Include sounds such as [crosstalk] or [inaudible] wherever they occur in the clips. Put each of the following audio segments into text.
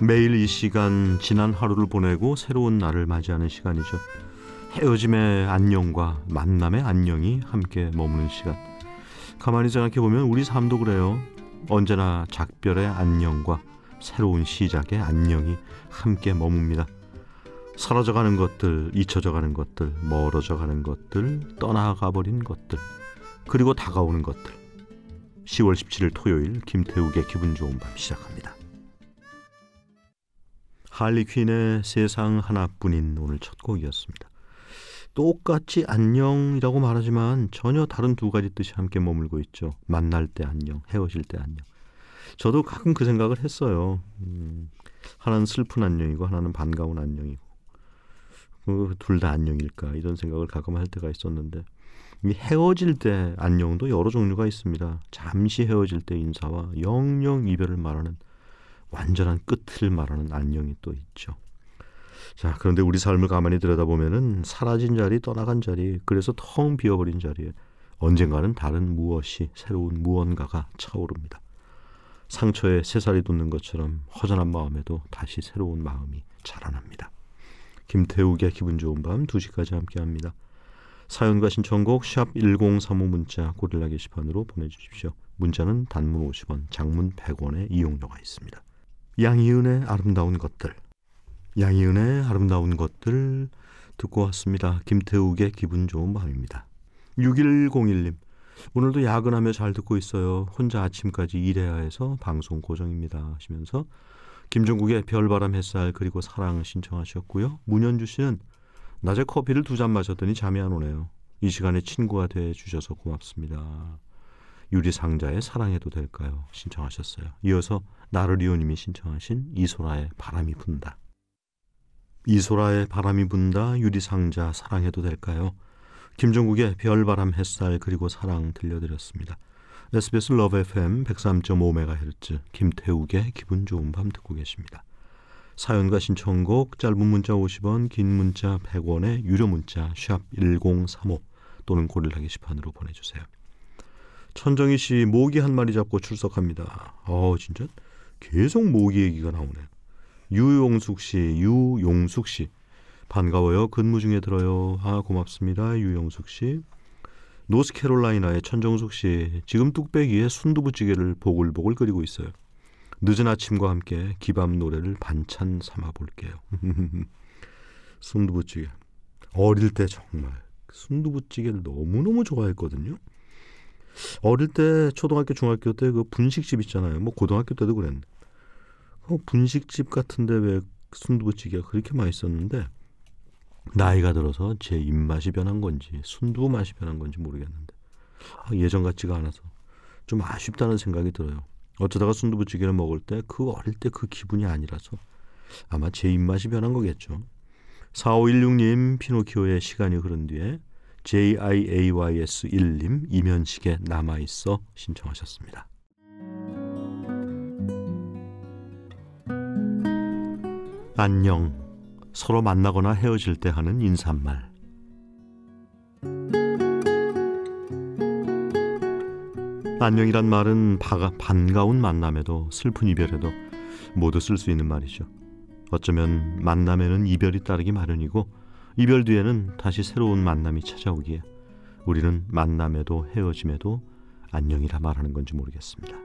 매일 이 시간 지난 하루를 보내고 새로운 날을 맞이하는 시간이죠. 헤어짐의 안녕과 만남의 안녕이 함께 머무는 시간. 가만히 생각해 보면 우리 삶도 그래요. 언제나 작별의 안녕과 새로운 시작의 안녕이 함께 머뭅니다. 사라져가는 것들, 잊혀져가는 것들, 멀어져가는 것들, 떠나가 버린 것들, 그리고 다가오는 것들. 10월 17일 토요일 김태욱의 기분 좋은 밤 시작합니다. 할리 퀸의 세상 하나뿐인 오늘 첫 곡이었습니다. 똑같이 안녕이라고 말하지만 전혀 다른 두 가지 뜻이 함께 머물고 있죠. 만날 때 안녕, 헤어질 때 안녕. 저도 가끔 그 생각을 했어요. 음, 하나는 슬픈 안녕이고 하나는 반가운 안녕이고 그 둘 다 안녕일까 이런 생각을 가끔 할 때가 있었는데 이 헤어질 때 안녕도 여러 종류가 있습니다. 잠시 헤어질 때 인사와 영영 이별을 말하는 완전한 끝을 말하는 안녕이 또 있죠. 자, 그런데 우리 삶을 가만히 들여다보면은 사라진 자리, 떠나간 자리, 그래서 텅 비어버린 자리에 언젠가는 다른 무엇이, 새로운 무언가가 차오릅니다. 상처에 새살이 돋는 것처럼 허전한 마음에도 다시 새로운 마음이 자라납니다. 김태욱의 기분 좋은 밤 2시까지 함께합니다. 사연과 신청곡 샵 1035 문자 고릴라 게시판으로 보내주십시오. 문자는 단문 50원, 장문 100원의 이용료가 있습니다. 양희은의 아름다운 것들 양희은의 아름다운 것들 듣고 왔습니다. 김태욱의 기분 좋은 밤입니다. 6101님 오늘도 야근하며 잘 듣고 있어요. 혼자 아침까지 일해야 해서 방송 고정입니다 하시면서 김종국의 별바람 햇살 그리고 사랑 신청하셨고요. 문현주 씨는 낮에 커피를 두 잔 마셨더니 잠이 안 오네요. 이 시간에 친구가 돼 주셔서 고맙습니다. 유리상자의 사랑해도 될까요? 신청하셨어요. 이어서 나르리오님이 신청하신 이소라의 바람이 분다. 이소라의 바람이 분다 유리상자 사랑해도 될까요? 김종국의 별바람 햇살 그리고 사랑 들려드렸습니다. SBS 러브 FM 103.5MHz 김태욱의 기분 좋은 밤 듣고 계십니다. 사연과 신청곡 짧은 문자 50원 긴 문자 100원의 유료 문자 샵 1035 또는 고릴라 게시판으로 보내주세요. 천정희 씨 모기 한 마리 잡고 출석합니다. 어 진짜 계속 모기 얘기가 나오네. 유용숙 씨, 유용숙 씨 반가워요. 근무 중에 들어요. 아 고맙습니다. 유용숙 씨. 노스캐롤라이나의 천정숙 씨 지금 뚝배기에 순두부찌개를 보글보글 끓이고 있어요. 늦은 아침과 함께 기밤 노래를 반찬 삼아 볼게요. [laughs] 순두부찌개. 어릴 때 정말 순두부찌개를 너무너무 좋아했거든요. 어릴 때 초등학교 중학교 때 그 분식집 있잖아요. 뭐 고등학교 때도 그랬는데 그 분식집 같은데 왜 순두부찌개가 그렇게 맛있었는데 나이가 들어서 제 입맛이 변한 건지 순두부 맛이 변한 건지 모르겠는데 아, 예전 같지가 않아서 좀 아쉽다는 생각이 들어요. 어쩌다가 순두부찌개를 먹을 때 그 어릴 때 그 기분이 아니라서 아마 제 입맛이 변한 거겠죠. 4516님 피노키오의 시간이 흐른 뒤에 JIAYS1님 이면식에 남아있어 신청하셨습니다. 안녕. 서로 만나거나 헤어질 때 하는 인사말. 안녕이란 말은 바가, 반가운 만남에도 슬픈 이별에도 모두 쓸 수 있는 말이죠. 어쩌면 만남에는 이별이 따르기 마련이고 이별 뒤에는 다시 새로운 만남이 찾아오기에 우리는 만남에도 헤어짐에도 안녕이라 말하는 건지 모르겠습니다.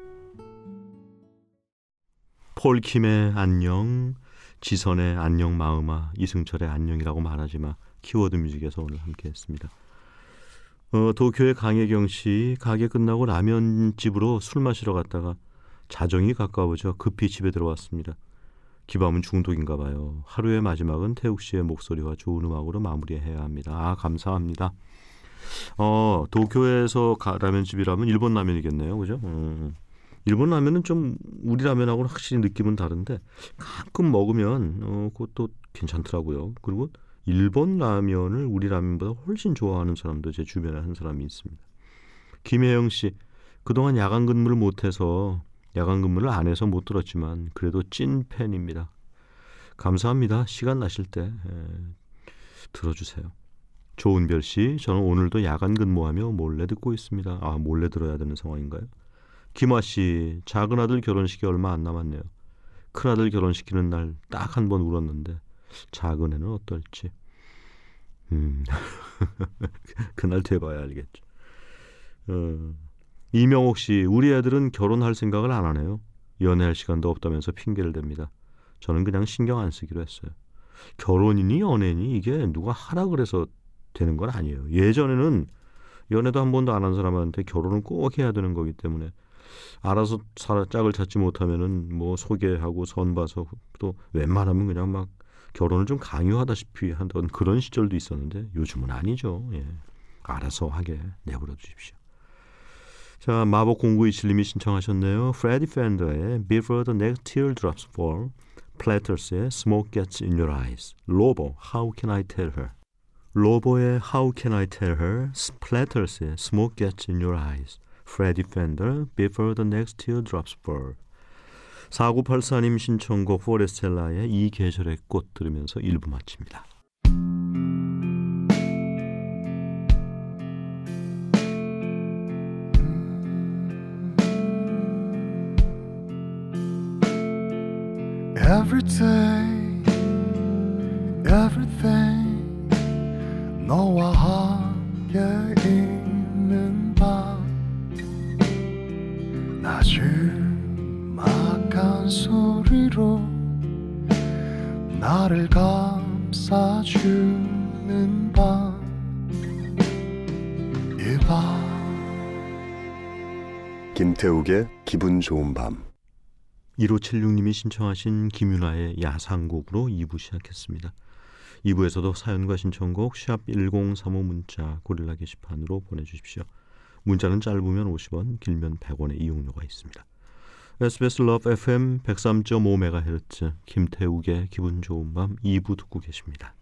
폴킴의 안녕, 지선의 안녕 마음아, 이승철의 안녕이라고 말하지 마 키워드 뮤직에서 오늘 함께 했습니다. 어, 도쿄의 강혜경 씨 가게 끝나고 라면집으로 술 마시러 갔다가 자정이 가까워져 급히 집에 들어왔습니다. 기밤은 중독인가 봐요. 하루의 마지막은 태욱 씨의 목소리와 좋은 음악으로 마무리해야 합니다. 아, 감사합니다. 어, 도쿄에서 가, 라면집이라면 일본 라면이겠네요. 그죠? 음. 일본 라면은 좀 우리 라면하고는 확실히 느낌은 다른데 가끔 먹으면 어, 그것도 괜찮더라고요. 그리고 일본 라면을 우리 라면보다 훨씬 좋아하는 사람도 제 주변에 한 사람이 있습니다. 김혜영 씨, 그동안 야간 근무를 못해서 야간 근무를 안 해서 못 들었지만 그래도 찐 팬입니다. 감사합니다. 시간 나실 때 에, 들어주세요. 조은별 씨, 저는 오늘도 야간 근무하며 몰래 듣고 있습니다. 아, 몰래 들어야 되는 상황인가요? 김화 씨, 작은 아들 결혼식이 얼마 안 남았네요. 큰 아들 결혼시키는 날 딱 한 번 울었는데 작은 애는 어떨지. 음, [laughs] 그날 돼봐야 알겠죠. 어, 이명옥 씨, 우리 애들은 결혼할 생각을 안 하네요. 연애할 시간도 없다면서 핑계를 댑니다. 저는 그냥 신경 안 쓰기로 했어요. 결혼이니 연애니 이게 누가 하라 그래서 되는 건 아니에요. 예전에는 연애도 한 번도 안 한 사람한테 결혼은 꼭 해야 되는 거기 때문에 알아서 짝을 찾지 못하면은 뭐 소개하고 선 봐서 또 웬만하면 그냥 막 결혼을 좀 강요하다시피 한던 그런 시절도 있었는데 요즘은 아니죠. 예. 알아서 하게 내버려 두십시오. 자, 마법 공구 이칠님이 신청하셨네요. 프레디 펜더의 Before the Next Teardrops Fall, 플래터스의 Smoke Gets in Your Eyes, 로보 How Can I Tell Her, 로보의 How Can I Tell Her, 플래터스의 Smoke Gets in Your Eyes, 프레디 팬더 Before the Next Teardrops Fall 4984님 신청곡 포레스텔라의 이 계절의 꽃 들으면서 1부 마칩니다. Every day, everything 너와 함께 있는 밤. 나지막한 소리로 나를 감싸주는 밤 이밤. 김태욱의 기분 좋은 밤 1576님이 신청하신 김윤아의 야상곡으로 2부 시작했습니다. 2부에서도 사연과 신청곡 샵 1035 문자 고릴라 게시판으로 보내주십시오. 문자는 짧으면 50원, 길면 100원의 이용료가 있습니다. SBS 러브 FM 103.5MHz 김태욱의 기분 좋은 밤 2부 듣고 계십니다.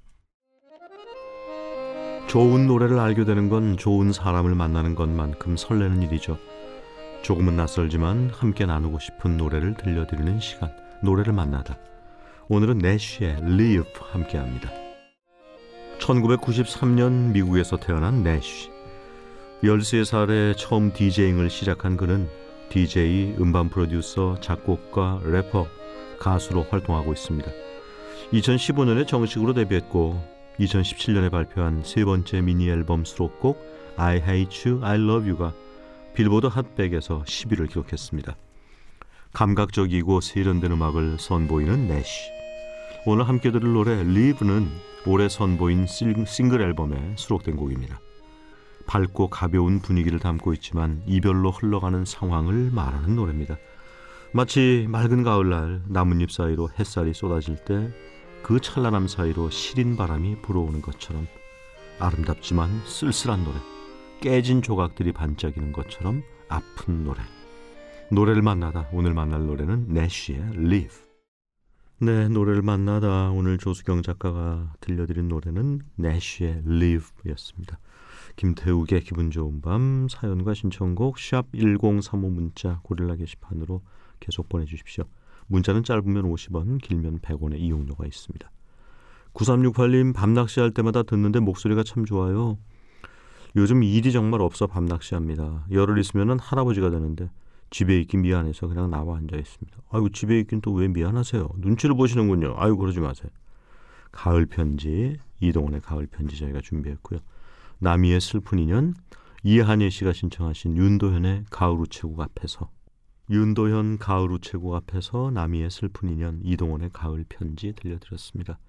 좋은 노래를 알게 되는 건 좋은 사람을 만나는 것만큼 설레는 일이죠. 조금은 낯설지만 함께 나누고 싶은 노래를 들려드리는 시간 노래를 만나다. 오늘은 내쉬의 Live 함께합니다. 1993년 미국에서 태어난 내쉬. 13살에 처음 디제잉을 시작한 그는 DJ, 음반 프로듀서, 작곡가, 래퍼, 가수로 활동하고 있습니다. 2015년에 정식으로 데뷔했고 2017년에 발표한 세 번째 미니 앨범 수록곡 I Hate You, I Love You가 빌보드 핫백에서 10위를 기록했습니다. 감각적이고 세련된 음악을 선보이는 내쉬. 오늘 함께 들을 노래 리브는 올해 선보인 싱글 앨범에 수록된 곡입니다. 밝고 가벼운 분위기를 담고 있지만 이별로 흘러가는 상황을 말하는 노래입니다. 마치 맑은 가을날 나뭇잎 사이로 햇살이 쏟아질 때 그 찬란함 사이로 시린 바람이 불어오는 것처럼 아름답지만 쓸쓸한 노래. 깨진 조각들이 반짝이는 것처럼 아픈 노래. 노래를 만나다 오늘 만날 노래는 내쉬의 Live. 네, 노래를 만나다 오늘 조수경 작가가 들려드린 노래는 내쉬의 Live였습니다. 김태욱의 기분 좋은 밤 사연과 신청곡 샵 1035 문자 고릴라 게시판으로 계속 보내주십시오. 문자는 짧으면 50원, 길면 100원의 이용료가 있습니다. 9368님 밤낚시할 때마다 듣는데 목소리가 참 좋아요. 요즘 일이 정말 없어 밤낚시합니다. 열흘 있으면 할아버지가 되는데 집에 있기 미안해서 그냥 나와 앉아 있습니다. 아이고 집에 있긴 또 왜 미안하세요? 눈치를 보시는군요. 아이고 그러지 마세요. 가을 편지 이동원의 가을 편지 저희가 준비했고요. 남이의 슬픈 인연 이한예 씨가 신청하신 윤도현의 가을 우체국 앞에서 윤도현 가을 우체국 앞에서 남이의 슬픈 인연 이동원의 가을 편지 들려드렸습니다.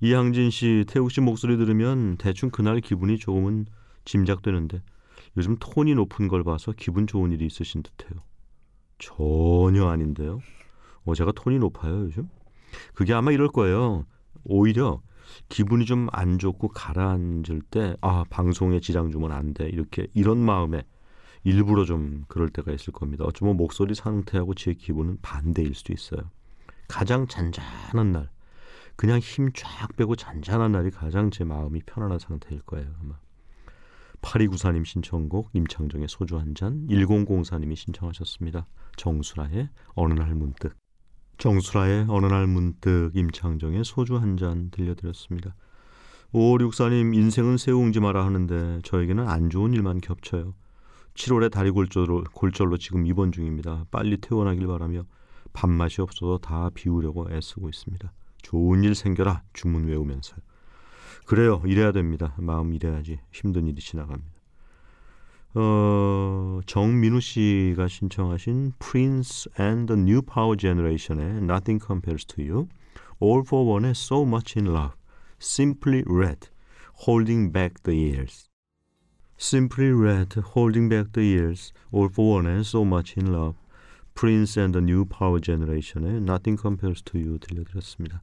이항진 씨, 태욱 씨 목소리 들으면 대충 그날 기분이 조금은 짐작되는데 요즘 톤이 높은 걸 봐서 기분 좋은 일이 있으신 듯해요. 전혀 아닌데요. 어, 제가 톤이 높아요 요즘. 그게 아마 이럴 거예요. 오히려 기분이 좀 안 좋고 가라앉을 때 아 방송에 지장 주면 안 돼 이렇게 이런 마음에 일부러 좀 그럴 때가 있을 겁니다. 어쩌면 목소리 상태하고 제 기분은 반대일 수도 있어요. 가장 잔잔한 날, 그냥 힘 쫙 빼고 잔잔한 날이 가장 제 마음이 편안한 상태일 거예요 아마. 8294님 신청곡 임창정의 소주 한 잔 1004님이 신청하셨습니다. 정수라의 어느 날 문득 정수라의 어느 날 문득 임창정의 소주 한 잔 들려드렸습니다. 5564님 인생은 세웅지 마라 하는데 저에게는 안 좋은 일만 겹쳐요. 7월에 다리 골절로, 골절로 지금 입원 중입니다. 빨리 퇴원하길 바라며 밥맛이 없어도 다 비우려고 애쓰고 있습니다. 좋은 일 생겨라 주문 외우면서요. 그래요. 이래야 됩니다. 마음 이래야지 힘든 일이 지나갑니다. 어, 정민우 씨가 신청하신 Prince and the New Power Generation의 Nothing Compares to You, All for One의 So Much in Love, Simply Red, Holding Back the Years. Simply Red, Holding Back the Years, All for One의 So Much in Love, Prince and the New Power Generation의 Nothing Compares to You 들려드렸습니다.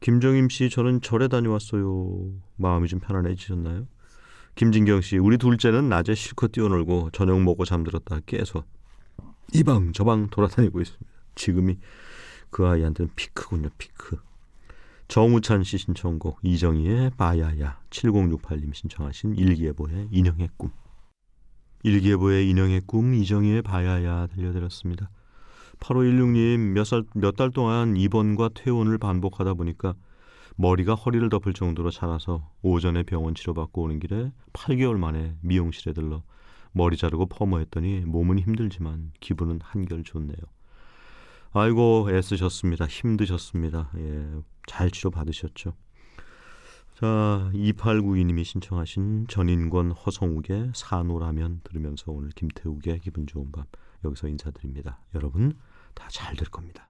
김정임 씨, 저는 절에 다녀왔어요. 마음이 좀 편안해지셨나요? 김진경 씨, 우리 둘째는 낮에 실컷 뛰어놀고 저녁 먹고 잠들었다 깨서 이 방 저 방 돌아다니고 있습니다. 지금이 그 아이한테는 피크군요, 피크. 정우찬 씨 신청곡 이정희의 바야야 7068님 신청하신 일기예보의 인형의 꿈 일기예보의 인형의 꿈 이정희의 바야야 들려드렸습니다. 8516님 몇 살 몇 달 동안 입원과 퇴원을 반복하다 보니까 머리가 허리를 덮을 정도로 자라서 오전에 병원 치료받고 오는 길에 8개월 만에 미용실에 들러 머리 자르고 퍼머했더니 몸은 힘들지만 기분은 한결 좋네요. 아이고 애쓰셨습니다. 힘드셨습니다. 예, 잘 치료 받으셨죠. 자, 2892님이 신청하신 전인권 허성욱의 산호라면 들으면서 오늘 김태욱의 기분 좋은 밤 여기서 인사드립니다. 여러분 다 잘 될 겁니다.